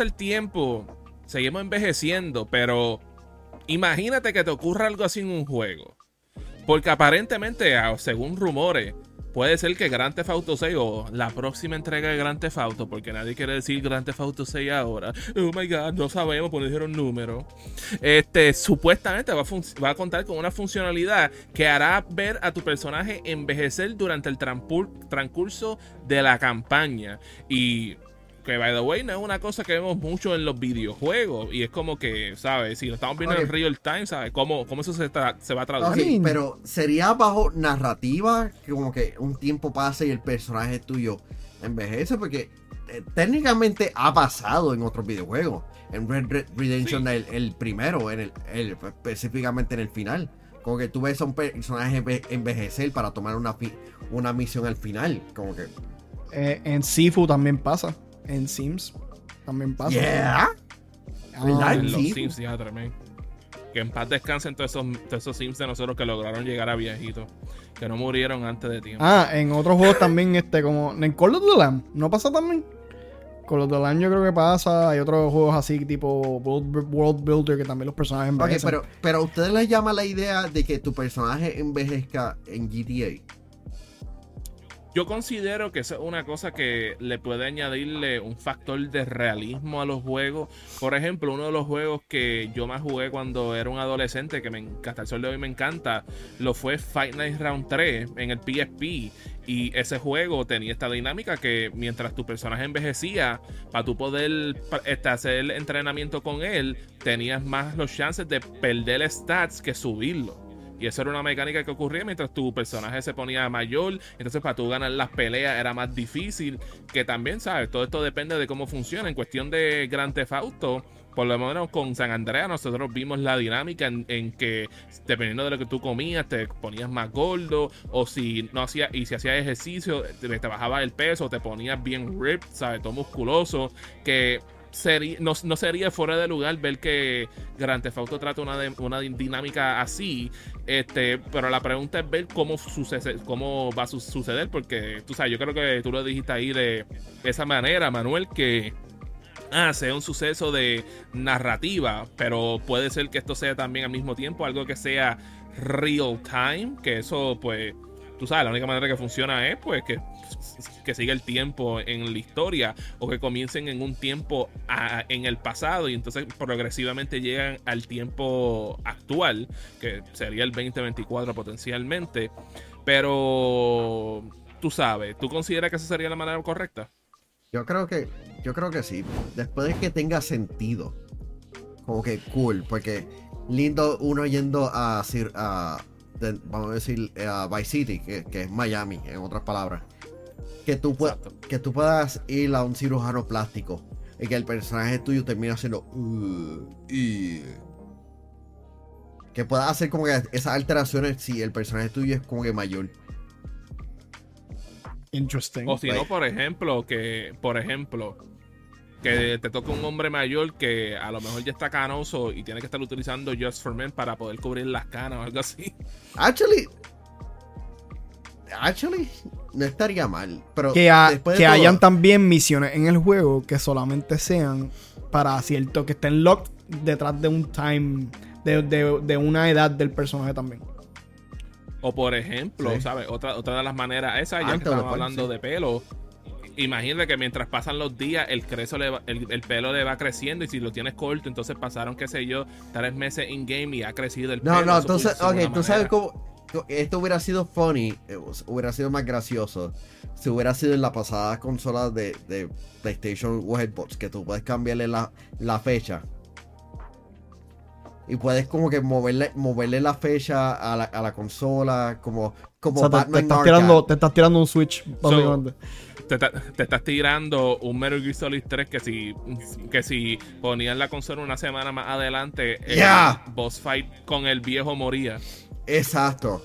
el tiempo, seguimos envejeciendo, pero imagínate que te ocurra algo así en un juego. Porque aparentemente, según rumores, puede ser que Grand Theft Auto 6 o la próxima entrega de Grand Theft Auto, porque nadie quiere decir Grand Theft Auto 6 ahora. Oh my god, no sabemos, por dijeron número. Este, supuestamente va a, va a, contar con una funcionalidad que hará ver a tu personaje envejecer durante el transcurso de la campaña. Y que by the way no es una cosa que vemos mucho en los videojuegos y es como que, ¿sabes? Si lo estamos viendo en real time, ¿sabes? ¿Cómo, cómo eso se, se, va a traducir? pero sería bajo narrativa que como que un tiempo pase y el personaje tuyo envejece porque eh, técnicamente ha pasado en otros videojuegos. En Red Red Redemption el, primero, en el, específicamente en el final. Como que tú ves a un personaje envejecer para tomar una, una misión al final. Como que. Eh, en Sifu también pasa en Sims. También pasa. Yeah. Ah, en los Sims, ya tremendo. Que en paz descansen todos esos, todos esos Sims de nosotros que lograron llegar a viejitos. Que no murieron antes de tiempo. Ah, en otros juegos también, este, como. En Call of the Lamb, ¿no pasa también? Call of the Lamb yo creo que pasa. Hay otros juegos así, tipo World, Builder, que también los personajes envejecen. pero, pero a ustedes les llama la idea de que tu personaje envejezca en GTA. Yo considero que eso es una cosa que le puede añadirle un factor de realismo a los juegos. Por ejemplo, uno de los juegos que yo más jugué cuando era un adolescente, que me, hasta el sol de hoy me encanta, lo fue Fight Night Round 3 en el PSP. Y ese juego tenía esta dinámica que mientras tu personaje envejecía, para tú poder este, hacer el entrenamiento con él, tenías más los chances de perder stats que subirlo. Y eso era una mecánica que ocurría mientras tu personaje se ponía mayor. Entonces, para tú ganar las peleas era más difícil. Que también, ¿sabes? Todo esto depende de cómo funciona. En cuestión de Grand Theft Auto, por lo menos con San Andreas, nosotros vimos la dinámica en, que dependiendo de lo que tú comías, te ponías más gordo. O si no hacías, y si hacías ejercicio, te, te bajaba el peso, te ponías bien ripped, ¿sabes? Todo musculoso. Que no, sería fuera de lugar ver que Grand Theft Auto trata una, una dinámica así. Este, pero la pregunta es ver cómo sucede, cómo va a suceder, porque tú sabes, yo creo que tú lo dijiste ahí de esa manera, Manuel, que ah, sea un suceso de narrativa, pero puede ser que esto sea también al mismo tiempo algo que sea real time, que eso pues tú sabes, la única manera que funciona es pues que, que siga el tiempo en la historia o que comiencen en un tiempo en el pasado y entonces progresivamente llegan al tiempo actual, que sería el 2024 potencialmente. Pero tú sabes, ¿tú consideras que esa sería la manera correcta? Yo creo que, yo creo que sí. Después de que tenga sentido. Como que cool, porque lindo uno yendo a, a vamos a decir, a Vice City, que, es Miami, en otras palabras. Que tú, que tú puedas ir a un cirujano plástico y que el personaje tuyo termine siendo. Uh, que puedas hacer como que esas alteraciones si el personaje tuyo es como que mayor. Interesting. O si no, por ejemplo, que, por ejemplo, que te toca un hombre mayor que a lo mejor ya está canoso y tiene que estar utilizando Just for Men para poder cubrir las canas o algo así. Actually, actually, no estaría mal. Pero que, que hayan también misiones en el juego que solamente sean para cierto, que estén locked detrás de un time, de, una edad del personaje también. O por ejemplo, ¿sabes? Otra, otra de las maneras, esa, ya que estamos hablando de pelo, imagínate que mientras pasan los días, el, creso el, pelo le va creciendo y si lo tienes corto, entonces pasaron, qué sé yo, tres meses in game y ha crecido el pelo. No, no, entonces, ok, tú sabes cómo. Esto hubiera sido funny, eh, hubiera sido más gracioso si hubiera sido en la pasada consola de, de PlayStation Xbox, que tú puedes cambiarle la, la fecha. Y puedes como que moverle, moverle la fecha a la, a la consola, como, como te, estás tirando, te, estás tirando, un Switch, básicamente. te, estás tirando un Metal Gear Solid 3 que si, que si ponían la consola una semana más adelante, el boss fight con el viejo moría. Exacto.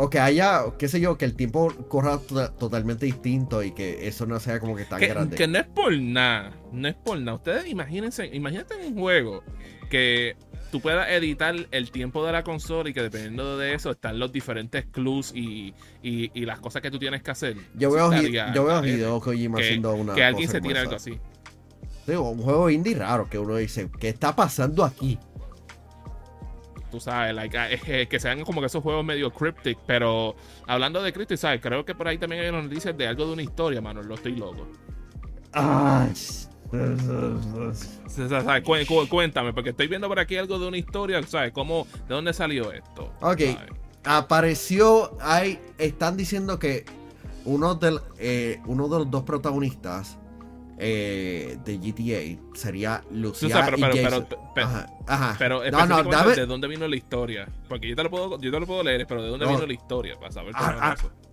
O que haya, qué sé yo, que el tiempo corra totalmente distinto y que eso no sea como que tan grande. Que no es por nada, no es por nada. Ustedes imagínense, imagínate un juego que tú puedas editar el tiempo de la consola y que dependiendo de eso están los diferentes clues y, y, las cosas que tú tienes que hacer. Yo veo, yo veo videos Kojima haciendo una. Que alguien se tire algo así. Digo, un juego indie raro que uno dice, ¿qué está pasando aquí? Tú sabes, like, ah, que, sean como que esos juegos medio cryptic, pero hablando de cryptic, ¿sabes? Creo que por ahí también hay noticias de algo de una historia, mano. Lo estoy loco. Ah, Cuéntame, porque estoy viendo por aquí algo de una historia, ¿sabes? ¿Cómo, ¿De dónde salió esto? Ok. ¿Sabes? apareció, hay, están diciendo que uno, del, eh, uno de los dos protagonistas eh, de GTA sería sabes, pero, y pero, Jason. pero, pero, ajá, ajá. pero no, no, dame, ¿de dónde vino la historia? Porque yo te lo puedo, yo te lo puedo leer, pero ¿de dónde No. vino la historia? Para saber Ah, cómo ah.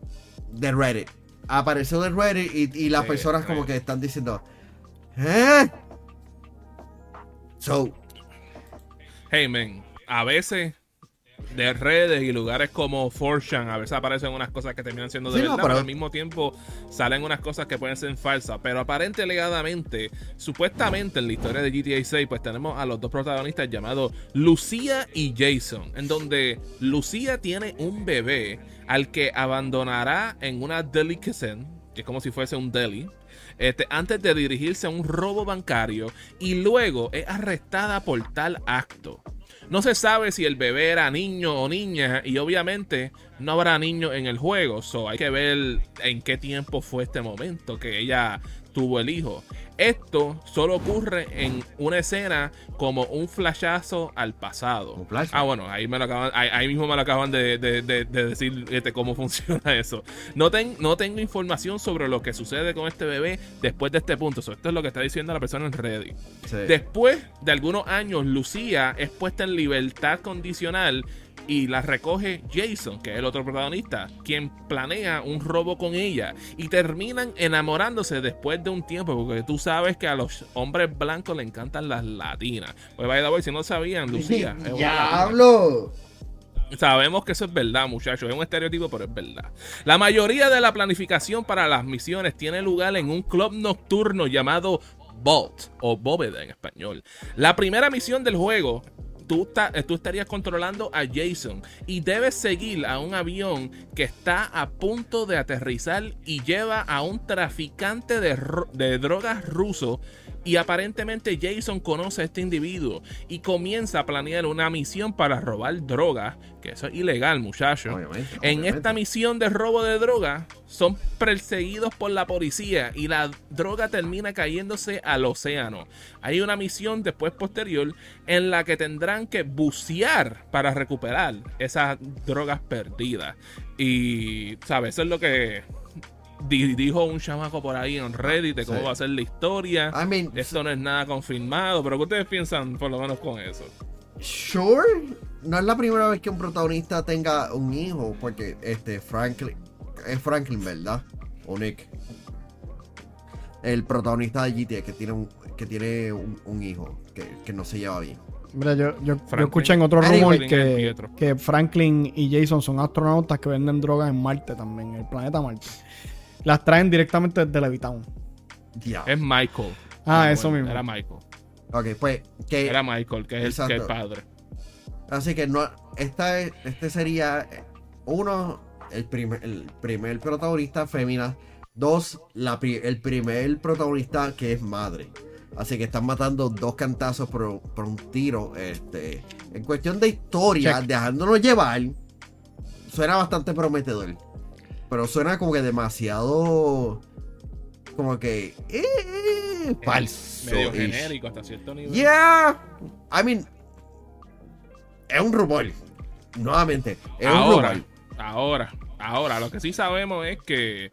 de Reddit. Apareció de Reddit y, y las personas como que están diciendo, ¿eh? So, Hey, man, a veces de redes y lugares como 4chan, a veces aparecen unas cosas que terminan siendo de Sí, no, verdad, pero- pero al mismo tiempo salen unas cosas que pueden ser falsas. Pero aparente alegadamente, supuestamente en la historia de GTA 6, pues tenemos a los dos protagonistas llamados Lucía y Jason, en donde Lucía tiene un bebé al que abandonará en una delicatessen, que es como si fuese un deli. Este, antes de dirigirse a un robo bancario y luego es arrestada por tal acto. No se sabe si el bebé era niño o niña y obviamente no habrá niño en el juego, so hay que ver en qué tiempo fue este momento que ella tuvo el hijo. Esto solo ocurre en una escena como un flashazo al pasado. Ah, bueno, ahí, me lo acaban, ahí, ahí mismo me lo acaban de, de- de- de decir este, cómo funciona eso. No, ten- no tengo información sobre lo que sucede con este bebé después de este punto. So, esto es lo que está diciendo la persona en Reddit. sí. Después de algunos años, Lucía es puesta en libertad condicional y la recoge Jason, que es el otro protagonista, quien planea un robo con ella y terminan enamorándose después de un tiempo, porque tú sabes que a los hombres blancos le encantan las latinas. Pues vaya, si no sabían, Lucía latina. ¡Diablo! Sabemos que eso es verdad, muchachos. Es un estereotipo, pero es verdad. La mayoría de la planificación para las misiones tiene lugar en un club nocturno llamado Vault o Bóveda en español. La primera misión del juego. Tú, ta- eh, tú estarías controlando a Jason y debes seguir a un avión que está a punto de aterrizar y lleva a un traficante de, de drogas ruso y aparentemente Jason conoce a este individuo y comienza a planear una misión para robar drogas, que eso es ilegal. Obviamente, En obviamente. esta misión de robo de droga son perseguidos por la policía y la droga termina cayéndose al océano. Hay una misión después posterior en la que tendrán que bucear para recuperar esas drogas perdidas. Y, ¿sabes? Eso es lo que dijo un chamaco por ahí en Reddit de cómo Sí. va a ser la historia. I mean, Esto no es nada confirmado, pero ¿qué ustedes piensan por lo menos con eso? Sure, no es la primera vez que un protagonista tenga un hijo, porque este Franklin es Franklin, ¿verdad? O Nick. El protagonista de GTA que tiene un que tiene un, un hijo que, que no se lleva bien. Mira, yo, yo, yo escuché en otro rumor que, que Franklin y Jason son astronautas que venden drogas en Marte también, en el planeta Marte. Las traen directamente desde Levitown. Ya. Es Michael. Ah, Bueno, eso mismo. Era Michael. Ok, pues que Era Michael, que es, el, que es el Exacto. padre. así que no esta es- este sería uno el primer el primer protagonista fémina, dos la el primer protagonista que es madre. Así que están matando dos cantazos por, por un tiro. Este, en cuestión de historia, Check. dejándonos llevar, suena bastante prometedor. Pero suena como que demasiado. Como que. Eh, eh, falso. Medio genérico hasta cierto nivel. Yeah. I mean. Es un rumor. Nuevamente. Es un ahora, rumor. ahora, ahora, lo que sí sabemos es que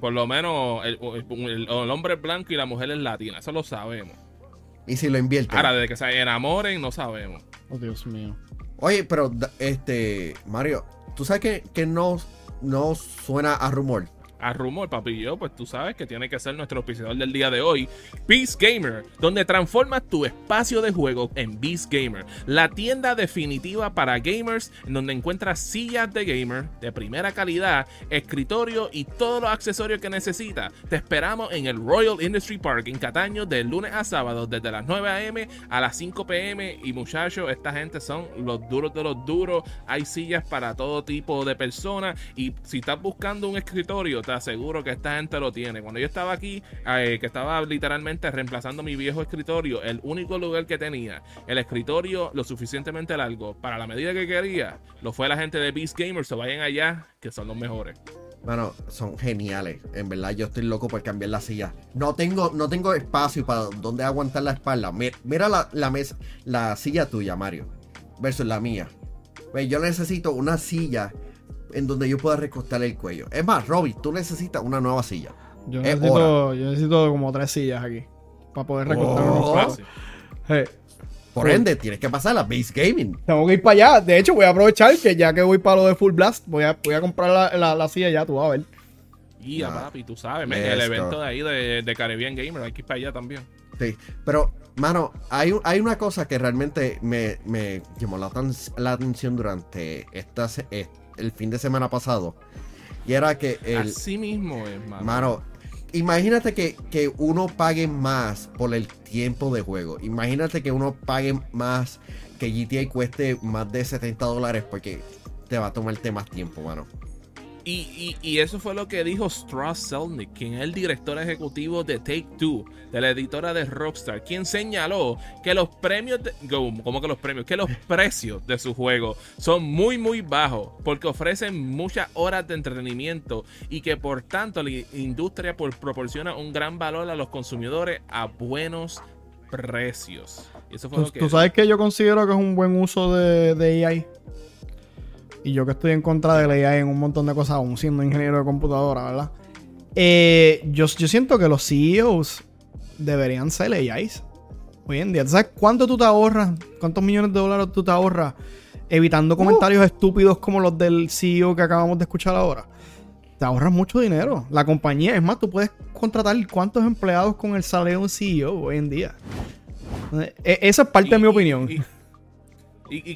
por lo menos el, el- el- el hombre es blanco y la mujer es latina. Eso lo sabemos. Y si lo invierten. Ahora, desde que se enamoren, no sabemos. Oh, Dios mío. Oye, pero este. Mario, ¿tú sabes que, que no, no suena a rumor? A rumor, papi, yo, pues tú sabes que tiene que ser nuestro auspiciador del día de hoy, Beast Gamer, donde transformas tu espacio de juego en Beast Gamer, la tienda definitiva para gamers, en donde encuentras sillas de gamer de primera calidad, escritorio y todos los accesorios que necesitas. Te esperamos en el Royal Industry Park en Cataño de lunes a sábado, desde las 9 a.m. a las 5 p.m. Y muchachos, esta gente son los duros de los duros. Hay sillas para todo tipo de personas. Y si estás buscando un escritorio, te aseguro que esta gente lo tiene. Cuando yo estaba aquí, eh, que estaba literalmente reemplazando mi viejo escritorio, el único lugar que tenía el escritorio lo suficientemente largo para la medida que quería, lo fue la gente de Beast Gamers. Se vayan allá, que son los mejores. Bueno, son geniales. En verdad, yo estoy loco por cambiar la silla. No tengo, no tengo espacio para donde aguantar la espalda. Mira, la, la, mesa, la silla tuya, Mario, versus la mía. Pues yo necesito una silla en donde yo pueda recostar el cuello. Es más, Robby, tú necesitas una nueva silla. Yo necesito, yo necesito como tres sillas aquí para poder recostar oh. Por ende, tienes que pasar a Base Gaming. Tengo que ir para allá. De hecho, voy a aprovechar que ya que voy para lo de Full Blast, voy a, voy a comprar la, silla ya, tú vas a ver. Y a papi, tú sabes, el evento de ahí de, de, Caribbean Gamer, hay que ir para allá también. Sí, pero, mano, hay, hay una cosa que realmente me, llamó la, la, atención durante esta, el fin de semana pasado. Y era que. El, Así mismo es, mano. Mano, imagínate que, uno pague más por el tiempo de juego. Imagínate que uno pague más, que GTA cueste más de 70 dólares porque te va a tomarte más tiempo, mano. Y, eso fue lo que dijo Strauss Selnick, quien es el director ejecutivo de Take Two, de la editora de Rockstar, quien señaló que los premios, de, como que los premios, que los precios de su juego son muy muy bajos porque ofrecen muchas horas de entretenimiento y que por tanto la industria proporciona un gran valor a los consumidores a buenos precios. eso fue ¿Tú, lo que ¿Tú sabes que yo considero que es un buen uso de, de AI? Y yo que estoy en contra de la AI en un montón de cosas, aún siendo ingeniero de computadora, ¿verdad? Eh, yo, yo siento que los CEOs deberían ser AIs hoy en día. ¿Sabes cuánto tú te ahorras? ¿Cuántos millones de dólares tú te ahorras evitando comentarios uh. estúpidos como los del CEO que acabamos de escuchar ahora? Te ahorras mucho dinero. La compañía, es más, tú puedes contratar cuántos empleados con el salario de un CEO hoy en día. E, esa es parte de mi opinión. Y, y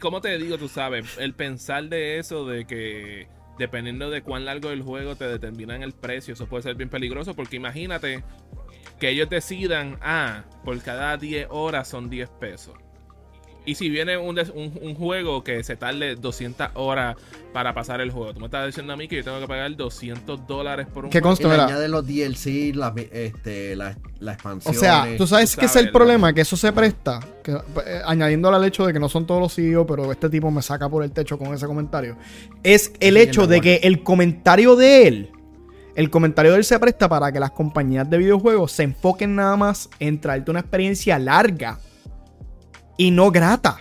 como te digo, tú sabes, el pensar de eso, de que dependiendo de cuán largo el juego te determinan el precio, eso puede ser bien peligroso porque imagínate que ellos decidan, ah, por cada 10 horas son 10 pesos. Y si viene un, un, juego que se tarde 200 horas para pasar el juego, tú me estás diciendo a mí que yo tengo que pagar 200 dólares por un ¿Qué juego. añade los DLC, la, este, la, expansión. O sea, tú sabes que es el problema, que eso se presta, que, eh, añadiendo al hecho de que no son todos los CEO, pero este tipo me saca por el techo con ese comentario, es el hecho de que el comentario de él el comentario de él se presta para que las compañías de videojuegos se enfoquen nada más en traerte una experiencia larga y no grata.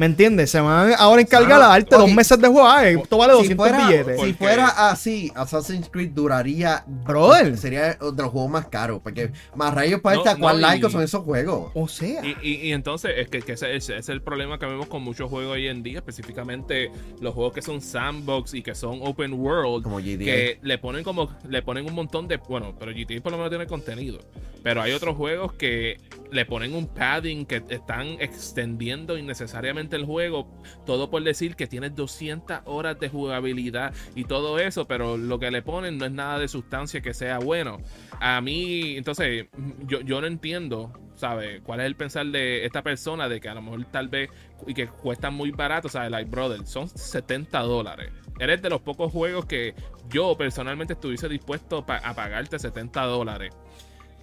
¿Me entiendes? Se van ahora a encargar a darte dos meses de juego. esto vale 200 billetes. Si fuera así, Assassin's Creed duraría. Brother. Sería de los juegos más caros. Porque más rayos para esta, ¿cuál like son esos juegos? O sea. Y, entonces, es que, ese, es el problema que vemos con muchos juegos hoy en día. Específicamente los juegos que son sandbox y que son open world. Como GTA. Que le ponen como. Le ponen un montón de. Bueno, pero GTA por lo menos tiene contenido. Pero hay otros juegos que le ponen un padding que están extendiendo innecesariamente el juego. Todo por decir que tienes 200 horas de jugabilidad y todo eso, pero lo que le ponen no es nada de sustancia que sea bueno. A mí, entonces, yo, yo no entiendo, ¿sabes? ¿Cuál es el pensar de esta persona de que a lo mejor tal vez y que cuestan muy barato, ¿sabes? Like Brother, son 70 dólares. Eres de los pocos juegos que yo personalmente estuviese dispuesto a pagarte 70 dólares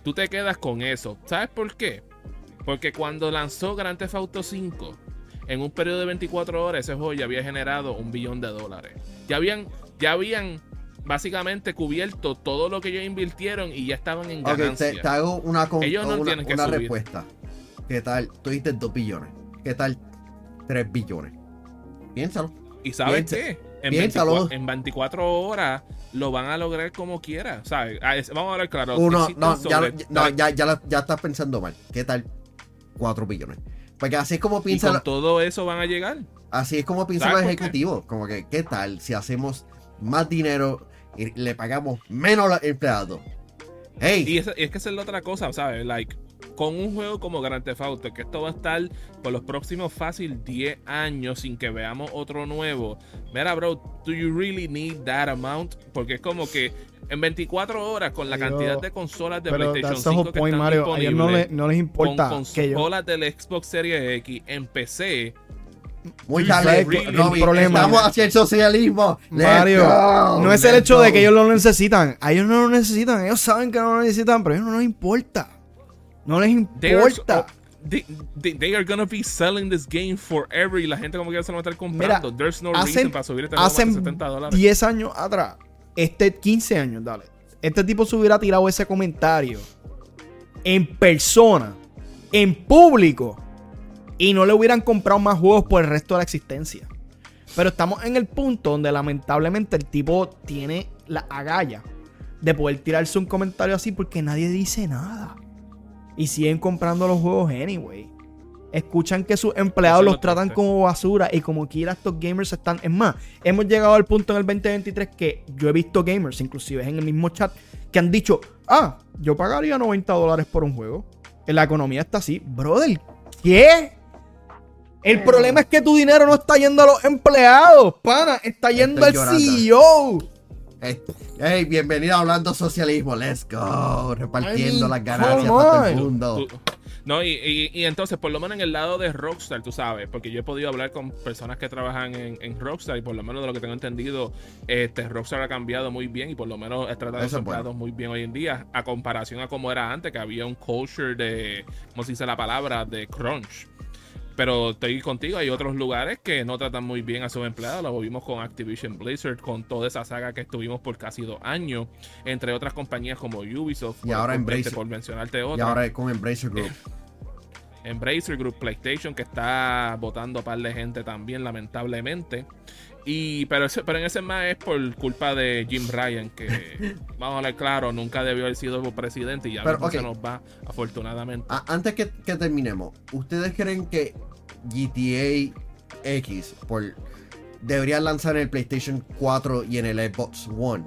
tú te quedas con eso. ¿Sabes por qué? Porque cuando lanzó Grand Theft Auto 5, en un periodo de 24 horas, ese juego ya había generado un billón de dólares. Ya habían, ya habían básicamente cubierto todo lo que ellos invirtieron y ya estaban en ganancia. te, hago una, ellos no tienen que una respuesta. ¿Qué tal? Tú dijiste 2 billones. ¿Qué tal 3 billones? Piénsalo. ¿Y sabes qué? En 24, en 24 horas lo van a lograr como quiera. ¿sabes? Ah, vamos a hablar claro. Uno, no, ya, no ya, ya, ya, estás pensando mal. ¿Qué tal 4 billones? Porque así es como piensa. ¿Y con todo eso van a llegar. Así es como piensan los ejecutivos. Como que, ¿qué tal si hacemos más dinero y le pagamos menos a empleados? Hey. Y es, es que esa es la otra cosa, ¿sabes? Like, con un juego como Grand Theft Auto, que esto va a estar por los próximos fácil 10 años sin que veamos otro nuevo. Mira, bro, do you really need that amount? Porque es como que en 24 horas con la cantidad de consolas de PlayStation 5 que están disponibles, no, no, les importa con consolas del Xbox Series X en PC Muy tarde, really- Robin, problema. Estamos hacia el socialismo. Let's Mario, go, no es el hecho de que ellos lo necesitan. A ellos no lo necesitan. Ellos saben que no lo necesitan, pero a ellos no les importa. No les importa. they, they- they are gonna be selling this game forever y la gente como que se lo va a estar comprando. Mira, There's no hacen, reason para subir este hacen 70 dólares. 10 años atrás, este 15 años, dale. Este tipo se hubiera tirado ese comentario en persona, en público, y no le hubieran comprado más juegos por el resto de la existencia. Pero estamos en el punto donde lamentablemente el tipo tiene la agalla de poder tirarse un comentario así porque nadie dice nada. Y siguen comprando los juegos anyway. Escuchan que sus empleados los tratan como basura y como quiera estos gamers están... Es más, hemos llegado al punto en el 2023 que yo he visto gamers, inclusive en el mismo chat, que han dicho, ah, yo pagaría 90 dólares por un juego. La economía está así. Brother, ¿qué? El problema es que tu dinero no está yendo a los empleados, pana, está yendo Estoy al llorando. CEO. Hey, hey, bienvenido a Hablando Socialismo. Let's go. Repartiendo I mean, las ganancias para todo el mundo. Tú- No, y, y- y entonces, por lo menos en el lado de Rockstar, tú sabes, porque yo he podido hablar con personas que trabajan en, en Rockstar y por lo menos de lo que tengo entendido, este, Rockstar ha cambiado muy bien y por lo menos ha tratado a Eso sus es bueno. empleados muy bien hoy en día, a comparación a como era antes, que había un culture de, ¿cómo se dice la palabra? De crunch. Pero estoy contigo, hay otros lugares que no tratan muy bien a sus empleados. Lo vimos con Activision Blizzard, con toda esa saga que estuvimos por casi dos años, entre otras compañías como Ubisoft, Y ahora Embracer. por mencionarte Y otra. ahora con Embracer Group. Embracer Group, PlayStation, que está votando a par de gente también, lamentablemente. Y, pero, ese- pero en ese más es por culpa de Jim Ryan, que vamos a hablar claro, nunca debió haber sido presidente y ya Pero, mismo se nos va, afortunadamente. A- antes que, que terminemos, ¿ustedes creen que GTA X por, debería lanzar en el PlayStation 4 y en el Xbox One?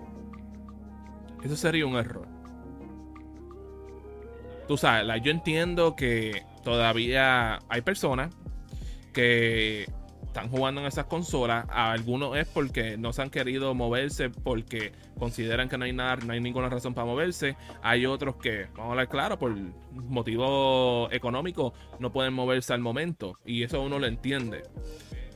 Eso sería un error. Tú sabes, yo entiendo que todavía hay personas que están jugando en esas consolas. A algunos es porque no se han querido moverse porque consideran que no hay nada, no hay ninguna razón para moverse. Hay otros que, vamos a hablar claro, por motivo económico no pueden moverse al momento. Y eso uno lo entiende.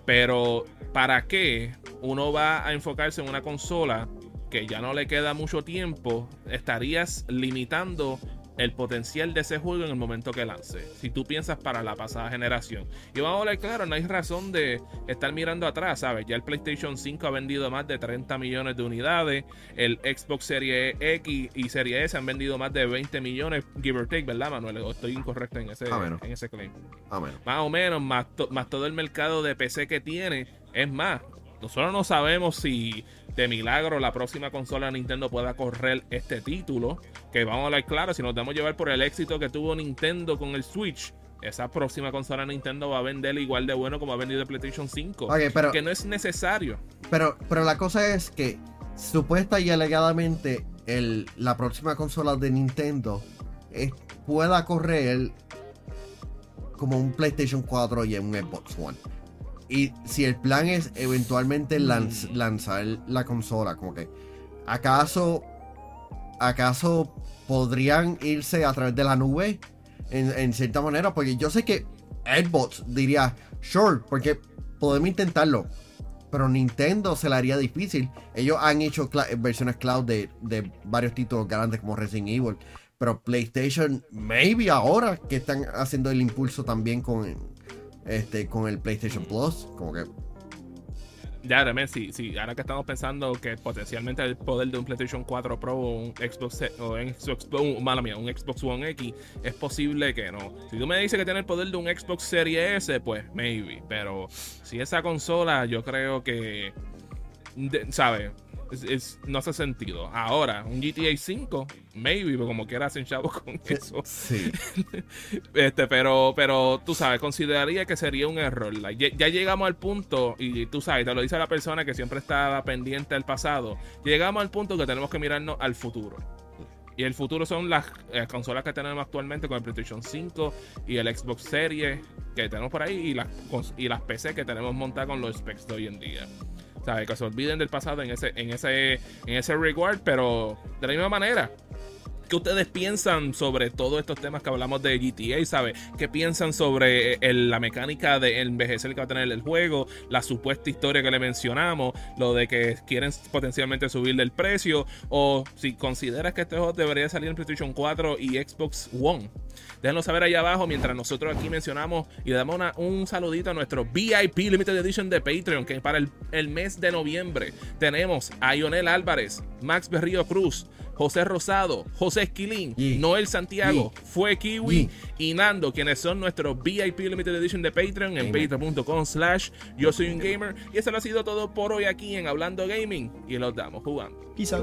Pero, ¿para qué uno va a enfocarse en una consola que ya no le queda mucho tiempo? Estarías limitando el potencial de ese juego en el momento que lance. Si tú piensas para la pasada generación. Y vamos a hablar claro, no hay razón de estar mirando atrás, ¿sabes? Ya el PlayStation 5 ha vendido más de 30 millones de unidades. El Xbox Series X y Series S han vendido más de 20 millones, give or take, ¿verdad, Manuel? ¿O estoy incorrecto en ese, Ah, en ese claim? Ah, más o menos, más, to- más todo el mercado de PC que tiene. Es más, nosotros no sabemos si de milagro la próxima consola de Nintendo pueda correr este título. Que vamos a hablar claro, si nos damos llevar por el éxito que tuvo Nintendo con el Switch, esa próxima consola de Nintendo va a vender igual de bueno como ha vendido el PlayStation 5. Ok, pero, Que no es necesario. pero, pero la cosa es que supuesta y alegadamente el, la próxima consola de Nintendo es- pueda correr como un PlayStation 4 y un Xbox One. Y si el plan es eventualmente lanz- lanzar la consola, como que, ¿acaso, acaso podrían irse a través de la nube en, en cierta manera? Porque yo sé que Xbox diría, sure, porque podemos intentarlo. Pero Nintendo se le haría difícil. Ellos han hecho versiones cloud de, de varios títulos grandes como Resident Evil. Pero PlayStation, maybe ahora que están haciendo el impulso también con, este, con el PlayStation Plus. Como que Ya, realmente, sí, sí, ahora que estamos pensando que potencialmente el poder de un PlayStation 4 Pro o un Xbox, o un Xbox un- mala mía, un Xbox One X, es posible que no. Si tú me dices que tiene el poder de un Xbox Series S, pues maybe. Pero si esa consola, yo creo que, ¿sabes? Es- es- no hace sentido. Ahora, un GTA 5, maybe, pero como quiera hacen chavos con eso. sí. Este, pero, pero tú sabes, consideraría que sería un error. Like, ya, ya llegamos al punto, y tú sabes, te lo dice la persona que siempre estaba pendiente del pasado. Llegamos al punto que tenemos que mirarnos al futuro. Y el futuro son las eh, consolas que tenemos actualmente con el PlayStation 5 y el Xbox Series que tenemos por ahí y las, y las PC que tenemos montadas con los specs de hoy en día. ¿Sabes? Que se olviden del pasado en ese, en ese, en ese regard, pero de la misma manera. ¿Qué ustedes piensan sobre todos estos temas que hablamos de GTA? ¿Sabe? ¿Qué piensan sobre la mecánica de envejecer que va a tener el juego? La supuesta historia que le mencionamos, lo de que quieren potencialmente subirle el precio, o si consideras que este juego debería salir en PlayStation 4 y Xbox One. Déjenlo saber ahí abajo mientras nosotros aquí mencionamos y le damos un saludito a nuestro VIP Limited Edition de Patreon, que para el, mes de noviembre tenemos a Ionel Álvarez, Max Berrío Cruz, José Rosado, José Esquilín, Noel Santiago, Fue Kiwi y Nando, quienes son nuestros VIP Limited Edition de Patreon en patreon.com slash yo soy un gamer. Y eso lo ha sido todo por hoy aquí en Hablando Gaming y los damos jugando. Peace